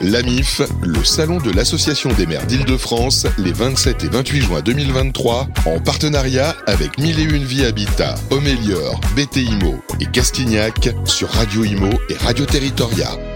L'AMIF, le salon de l'Association des maires d'Île-de-France, les 27 et 28 juin 2023, en partenariat avec Mille et Une Vie Habitat, Homélior, BTIMO et Castignac sur Radio Imo et Radio Territoria.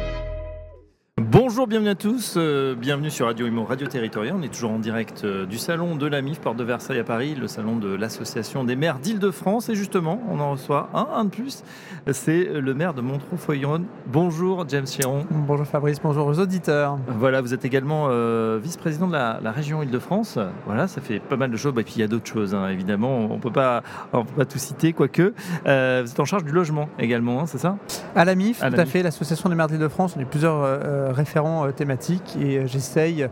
Bonjour, bienvenue à tous, euh, bienvenue sur Radio Imo, Radio Territorial. On est toujours en direct euh, du salon de la MIF, porte de Versailles à Paris, le salon de l'Association des maires d'Île-de-France. Et justement, on en reçoit un, un de plus, c'est le maire de Montreux-Foyonne. Bonjour James Chiron. Bonjour Fabrice, bonjour aux auditeurs. Voilà, vous êtes également euh, vice-président de la, la région Île-de-France. Voilà, ça fait pas mal de choses. Et puis il y a d'autres choses, hein, évidemment. On on peut pas tout citer, quoique. Vous êtes en charge du logement également, hein, c'est ça? À la MIF, À tout la à MIF. fait, l'Association des maires d'Île-de-France, on est plusieurs référents euh, thématiques et euh, j'essaye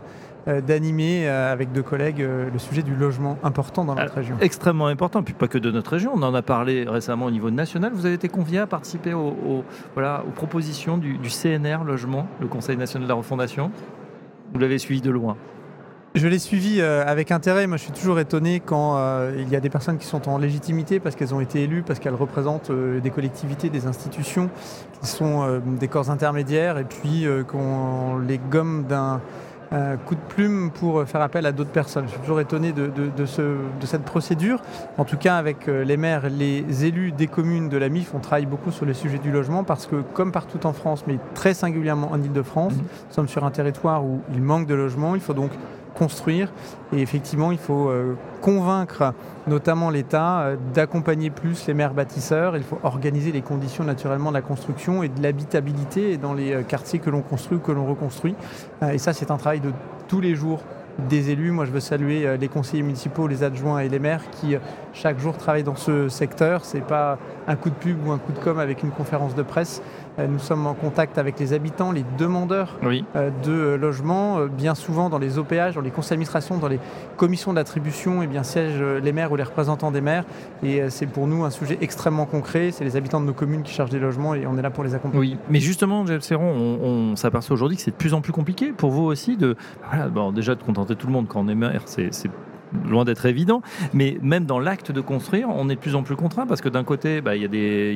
euh, d'animer avec deux collègues le sujet du logement important dans notre Ah, région. Extrêmement important, puis pas que de notre région. On en a parlé récemment au niveau national. Vous avez été convié à participer au- au- voilà, aux propositions du, du CNR Logement, le Conseil national de la refondation. Vous l'avez suivi de loin. Je l'ai suivi euh, avec intérêt. Moi, je suis toujours étonné quand euh, il y a des personnes qui sont en légitimité parce qu'elles ont été élues, parce qu'elles représentent euh, des collectivités, des institutions qui sont euh, des corps intermédiaires, et puis qu'on les gomme d'un coup de plume pour faire appel à d'autres personnes. Je suis toujours étonné de, de- de ce- de cette procédure. En tout cas, avec les maires, les élus des communes de la MIF, on travaille beaucoup sur le sujet du logement parce que, comme partout en France, mais très singulièrement en Ile-de-France, Mhm. nous sommes sur un territoire où il manque de logements. Il faut donc construire. Et effectivement, il faut euh, convaincre notamment l'État euh, d'accompagner plus les maires bâtisseurs. Il faut organiser les conditions naturellement de la construction et de l'habitabilité dans les euh, quartiers que l'on construit ou que l'on reconstruit. Et ça, c'est un travail de tous les jours des élus. Moi, je veux saluer les conseillers municipaux, les adjoints et les maires qui, chaque jour, travaillent dans ce secteur. Ce n'est pas un coup de pub ou un coup de com avec une conférence de presse. Euh, Nous sommes en contact avec les habitants, les demandeurs Oui. euh, de euh, logement, euh, bien souvent dans les OPH, dans les conseils d'administration, dans les commissions d'attribution, et bien siègent les maires ou les représentants des maires. Et c'est pour nous un sujet extrêmement concret. C'est les habitants de nos communes qui cherchent des logements et on est là pour les accompagner. Oui, mais justement, James Serron, on, on s'aperçoit aujourd'hui que c'est de plus en plus compliqué pour vous aussi de, voilà, bon, déjà de contenter tout le monde quand on est maire, c'est loin d'être évident, mais même dans l'acte de construire, on est de plus en plus contraint parce que d'un côté, bah, il y, a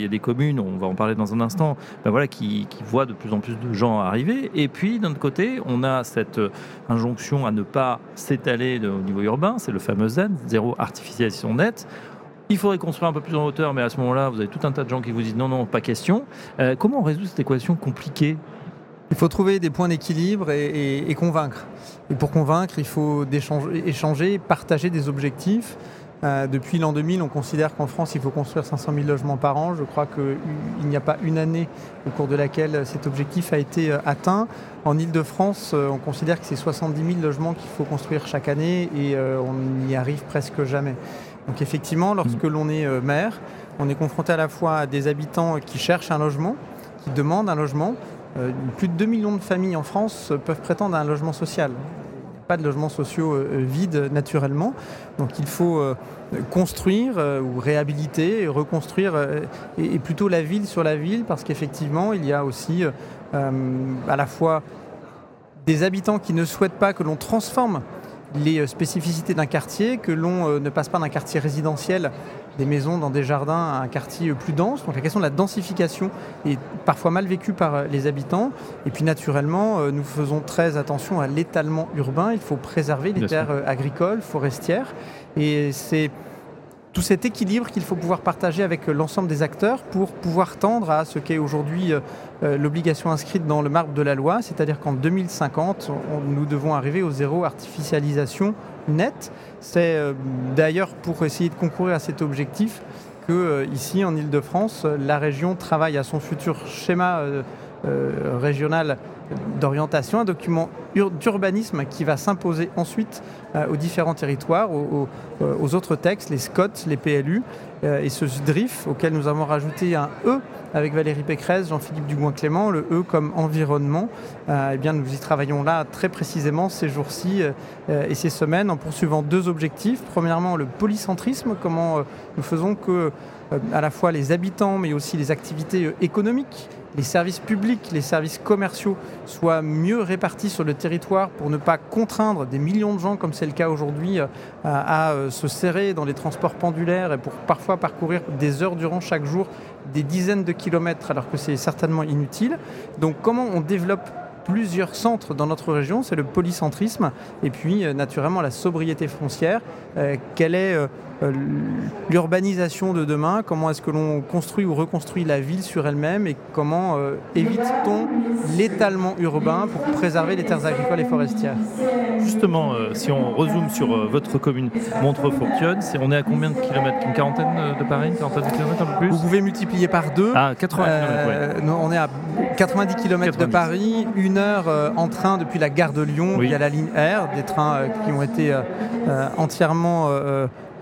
des- communes, on va en parler dans un instant, bah, voilà, qui, voient de plus en plus de gens arriver, et puis d'un autre côté, on a cette euh, injonction à ne pas s'étaler au niveau urbain, c'est le fameux ZAN, zéro artificialisation nette. Il faudrait construire un peu plus en hauteur, mais à ce moment-là, vous avez tout un tas de gens qui vous disent non, non, pas question. Euh, comment on résout cette équation compliquée? Il faut trouver des points d'équilibre et, et- et convaincre. Et pour convaincre, il faut échanger, partager des objectifs. Euh, depuis l'an 2000, on considère qu'en France, il faut construire 500 000 logements par an. Je crois qu'il n'y a pas une année au cours de laquelle cet objectif a été euh, atteint. En Ile-de-France, euh, on considère que c'est 70 000 logements qu'il faut construire chaque année et euh, on n'y arrive presque jamais. Donc effectivement, lorsque l'on est maire, on est confronté à la fois à des habitants qui cherchent un logement, qui demandent un logement, plus de 2 millions de familles en France euh, peuvent prétendre à un logement social. Pas de logements sociaux euh, vides naturellement. Donc il faut euh, construire euh, ou réhabiliter, et reconstruire, euh, et, plutôt la ville sur la ville, parce qu'effectivement, il y a aussi euh, euh, à la fois des habitants qui ne souhaitent pas que l'on transforme les euh, spécificités d'un quartier, que l'on euh, ne passe pas d'un quartier résidentiel, des maisons dans des jardins, à un quartier plus dense. Donc la question de la densification est parfois mal vécue par euh, les habitants. Et puis naturellement, euh, nous faisons très attention à l'étalement urbain. Il faut préserver les Bien terres euh, agricoles, forestières. Et c'est tout cet équilibre qu'il faut pouvoir partager avec l'ensemble des acteurs pour pouvoir tendre à ce qu'est aujourd'hui l'obligation inscrite dans le marbre de la loi, c'est-à-dire qu'en 2050, on- nous devons arriver au zéro artificialisation nette. C'est euh, d'ailleurs pour essayer de concourir à cet objectif que euh, ici en Ile-de-France, la région travaille à son futur schéma euh, régional d'orientation, un document ur- d'urbanisme qui va s'imposer ensuite aux différents territoires, aux, aux- autres textes, les SCOT, les PLU, et ce DRIF auquel nous avons rajouté un E avec Valérie Pécresse, Jean-Philippe Dugoin-Clément, le E comme environnement. Euh, eh bien, nous y travaillons là très précisément ces jours-ci euh, euh, et ces semaines en poursuivant deux objectifs. Premièrement, le polycentrisme, comment euh, nous faisons que euh, à la fois les habitants, mais aussi les activités euh, économiques, les services publics, les services commerciaux soient mieux répartis sur le territoire pour ne pas contraindre des millions de gens, comme c'est le cas aujourd'hui, euh, à, euh, se serrer dans les transports pendulaires et pour parfois parcourir des heures durant chaque jour des dizaines de kilomètres alors que c'est certainement inutile. Donc comment on développe plusieurs centres dans notre région, c'est le polycentrisme et puis naturellement la sobriété foncière. quelle est l'urbanisation de demain Comment est-ce que l'on construit ou reconstruit la ville sur elle-même et comment évite-t-on l'étalement urbain pour préserver les terres agricoles et forestières? Justement, si on rezoome sur votre commune Montreux-Fourtionne, on est à combien de kilomètres? Une quarantaine de Paris Une quarantaine de kilomètres un peu plus? Vous pouvez multiplier par deux. Ah, 80 km, On est à 90 km de Paris, une heure euh, en train depuis la gare de Lyon via la ligne R, des trains euh, qui ont été euh, entièrement,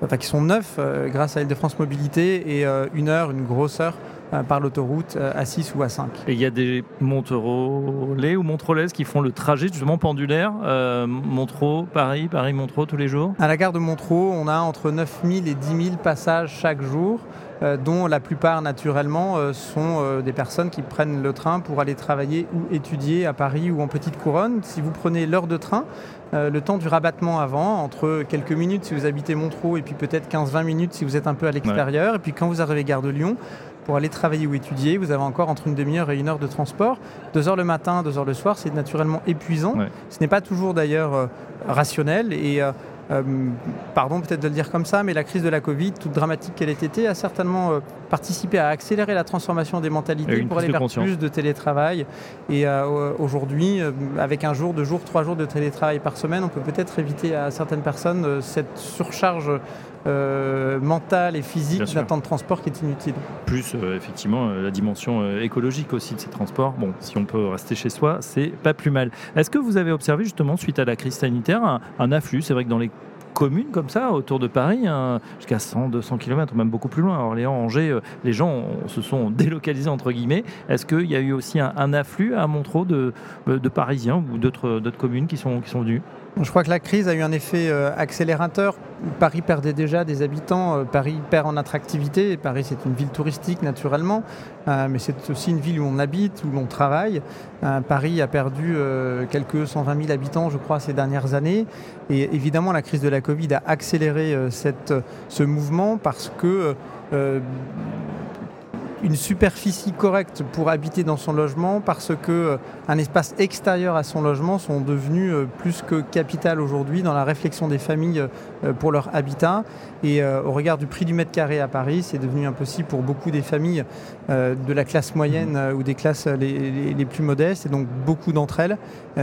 enfin qui sont neufs grâce à Île-de-France Mobilité et une heure, une grosse heure par l'autoroute à 6 ou à 5. Et il y a des Montrolais ou Montrolaises qui font le trajet justement pendulaire, euh, Montreux, Paris, Paris-Montreux tous les jours? À la gare de Montreux, on a entre 9000 et 10 000 passages chaque jour. Euh, dont la plupart naturellement euh, sont euh, des personnes qui prennent le train pour aller travailler ou étudier à Paris ou en Petite Couronne. Si vous prenez l'heure de train, le temps du rabattement avant, entre quelques minutes si vous habitez Montreux et puis peut-être 15-20 minutes si vous êtes un peu à l'extérieur. Et puis quand vous arrivez gare de Lyon, pour aller travailler ou étudier, vous avez encore entre une demi-heure et une heure de transport. Deux heures le matin, deux heures le soir, c'est naturellement épuisant. Ce n'est pas toujours d'ailleurs rationnel et euh, pardon peut-être de le dire comme ça, mais la crise de la Covid, toute dramatique qu'elle ait été, a certainement euh, participé à accélérer la transformation des mentalités pour aller vers plus de télétravail. Et euh, aujourd'hui, avec un jour, deux jours, trois jours de télétravail par semaine, on peut peut-être éviter à certaines personnes cette surcharge mentale et physique d'un temps de transport qui est inutile. Plus effectivement la dimension écologique aussi de ces transports. Bon, si on peut rester chez soi, c'est pas plus mal. Est-ce que vous avez observé justement suite à la crise sanitaire un, un afflux? C'est vrai que dans les communes comme ça autour de Paris, hein, jusqu'à 100, 200 km, même beaucoup plus loin. Orléans, Angers, euh, les gens se sont délocalisés entre guillemets. Est-ce qu'il y a eu aussi un, afflux à Montreux de, de Parisiens ou d'autres communes qui sont, qui sont venus je crois que la crise a eu un effet euh, accélérateur. Paris perdait déjà des habitants, euh, Paris perd en attractivité. Paris, c'est une ville touristique naturellement, euh, mais c'est aussi une ville où on habite, où l'on travaille. Paris a perdu quelques 120 000 habitants, je crois, ces dernières années. Et évidemment, la crise de la Covid a accéléré cette, ce mouvement parce que une superficie correcte pour habiter dans son logement parce que euh, un espace extérieur à son logement sont devenus euh, plus que capital aujourd'hui dans la réflexion des familles euh, pour leur habitat. Et au regard du prix du mètre carré à Paris, c'est devenu impossible pour beaucoup des familles de la classe moyenne ou des classes les, plus modestes. Et donc beaucoup d'entre elles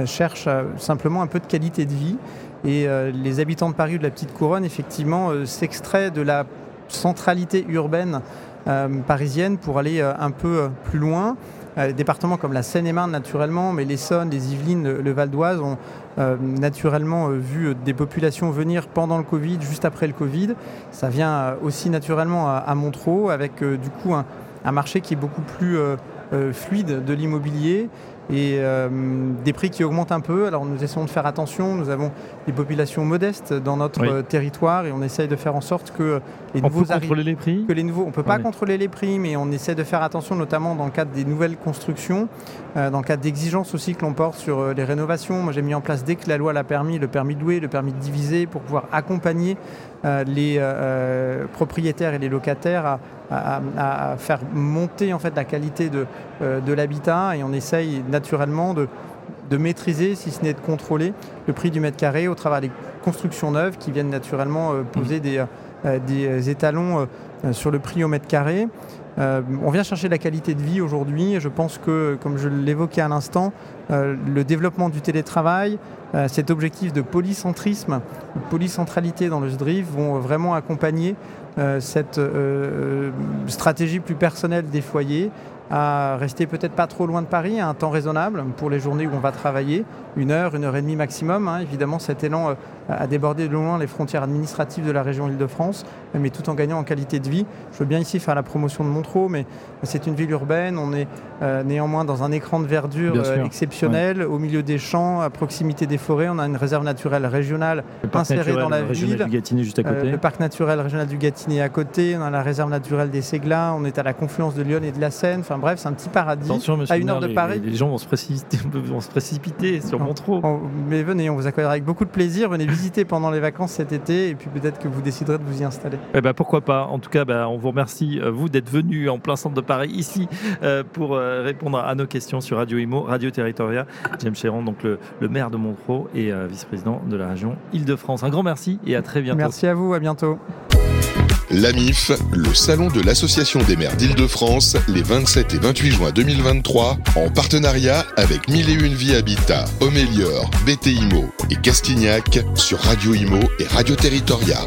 cherchent simplement un peu de qualité de vie. Et les habitants de Paris ou de la Petite Couronne, effectivement, s'extraient de la centralité urbaine parisienne pour aller euh, un peu euh, plus loin. Départements comme la Seine-et-Marne naturellement, mais l'Essonne, les Yvelines, le, Val d'Oise ont naturellement vu des populations venir pendant le Covid, juste après le Covid. Ça vient aussi naturellement à, Montreux avec du coup un, marché qui est beaucoup plus fluide de l'immobilier et euh, des prix qui augmentent un peu. Alors nous essayons de faire attention, nous avons des populations modestes dans notre euh, territoire et on essaye de faire en sorte que les nouveaux... On peut contrôler les prix? que les nouveaux, On ne peut pas contrôler les prix, mais on essaie de faire attention notamment dans le cadre des nouvelles constructions, euh, dans le cadre d'exigences aussi que l'on porte sur les rénovations. Moi j'ai mis en place dès que la loi l'a permis, le permis de louer, le permis de diviser pour pouvoir accompagner les propriétaires et les locataires à, faire monter en fait la qualité de, de l'habitat et on essaye naturellement de, de maîtriser, si ce n'est de contrôler, le prix du mètre carré au travers des constructions neuves qui viennent naturellement euh, poser mmh. des, euh, des, étalons euh, sur le prix au mètre carré. On vient chercher la qualité de vie aujourd'hui je pense que, comme je l'évoquais à l'instant, le développement du télétravail, cet objectif de polycentrisme, de polycentralité dans le SDRIF vont vraiment accompagner cette stratégie plus personnelle des foyers à rester peut-être pas trop loin de Paris, à un temps raisonnable pour les journées où on va travailler, une heure, une heure et demie maximum. Hein. Évidemment, cet élan euh, a débordé de loin les frontières administratives de la région Île-de-France, mais tout en gagnant en qualité de vie. Je veux bien ici faire la promotion de Montreux, mais c'est une ville urbaine, on est euh, néanmoins dans un écran de verdure euh, exceptionnel, au milieu des champs, à proximité des forêts, on a une réserve naturelle régionale insérée dans la ville. Du juste à côté. le parc naturel régional du Gâtinais à côté, on a la réserve naturelle des Séglats, on est à la confluence de Lyon et de la Seine. Enfin, bref, c'est un petit paradis. Attention, à une heure de les- Paris. Les, gens vont se précipiter, vont se précipiter sur. Montreux. On- mais venez, on vous accueillera avec beaucoup de plaisir. Venez visiter pendant les vacances cet été et puis peut-être que vous déciderez de vous y installer. Eh ben, pourquoi pas. En tout cas, ben, on vous remercie, euh, vous, d'être venu en plein centre de Paris, ici, euh, pour euh, répondre à nos questions sur Radio Imo, Radio Territoria. James Chéron, donc le, le maire de Montreux et euh, vice-président de la région Île-de-France. Un grand merci et à très bientôt. Merci à vous, à bientôt. L'AMIF, le salon de l'Association des maires d'Île-de-France, les 27 et 28 juin 2023, en partenariat avec 1001 Vie Habitat, Homélior, BTIMO et Castignac sur Radio Imo et Radio Territoria.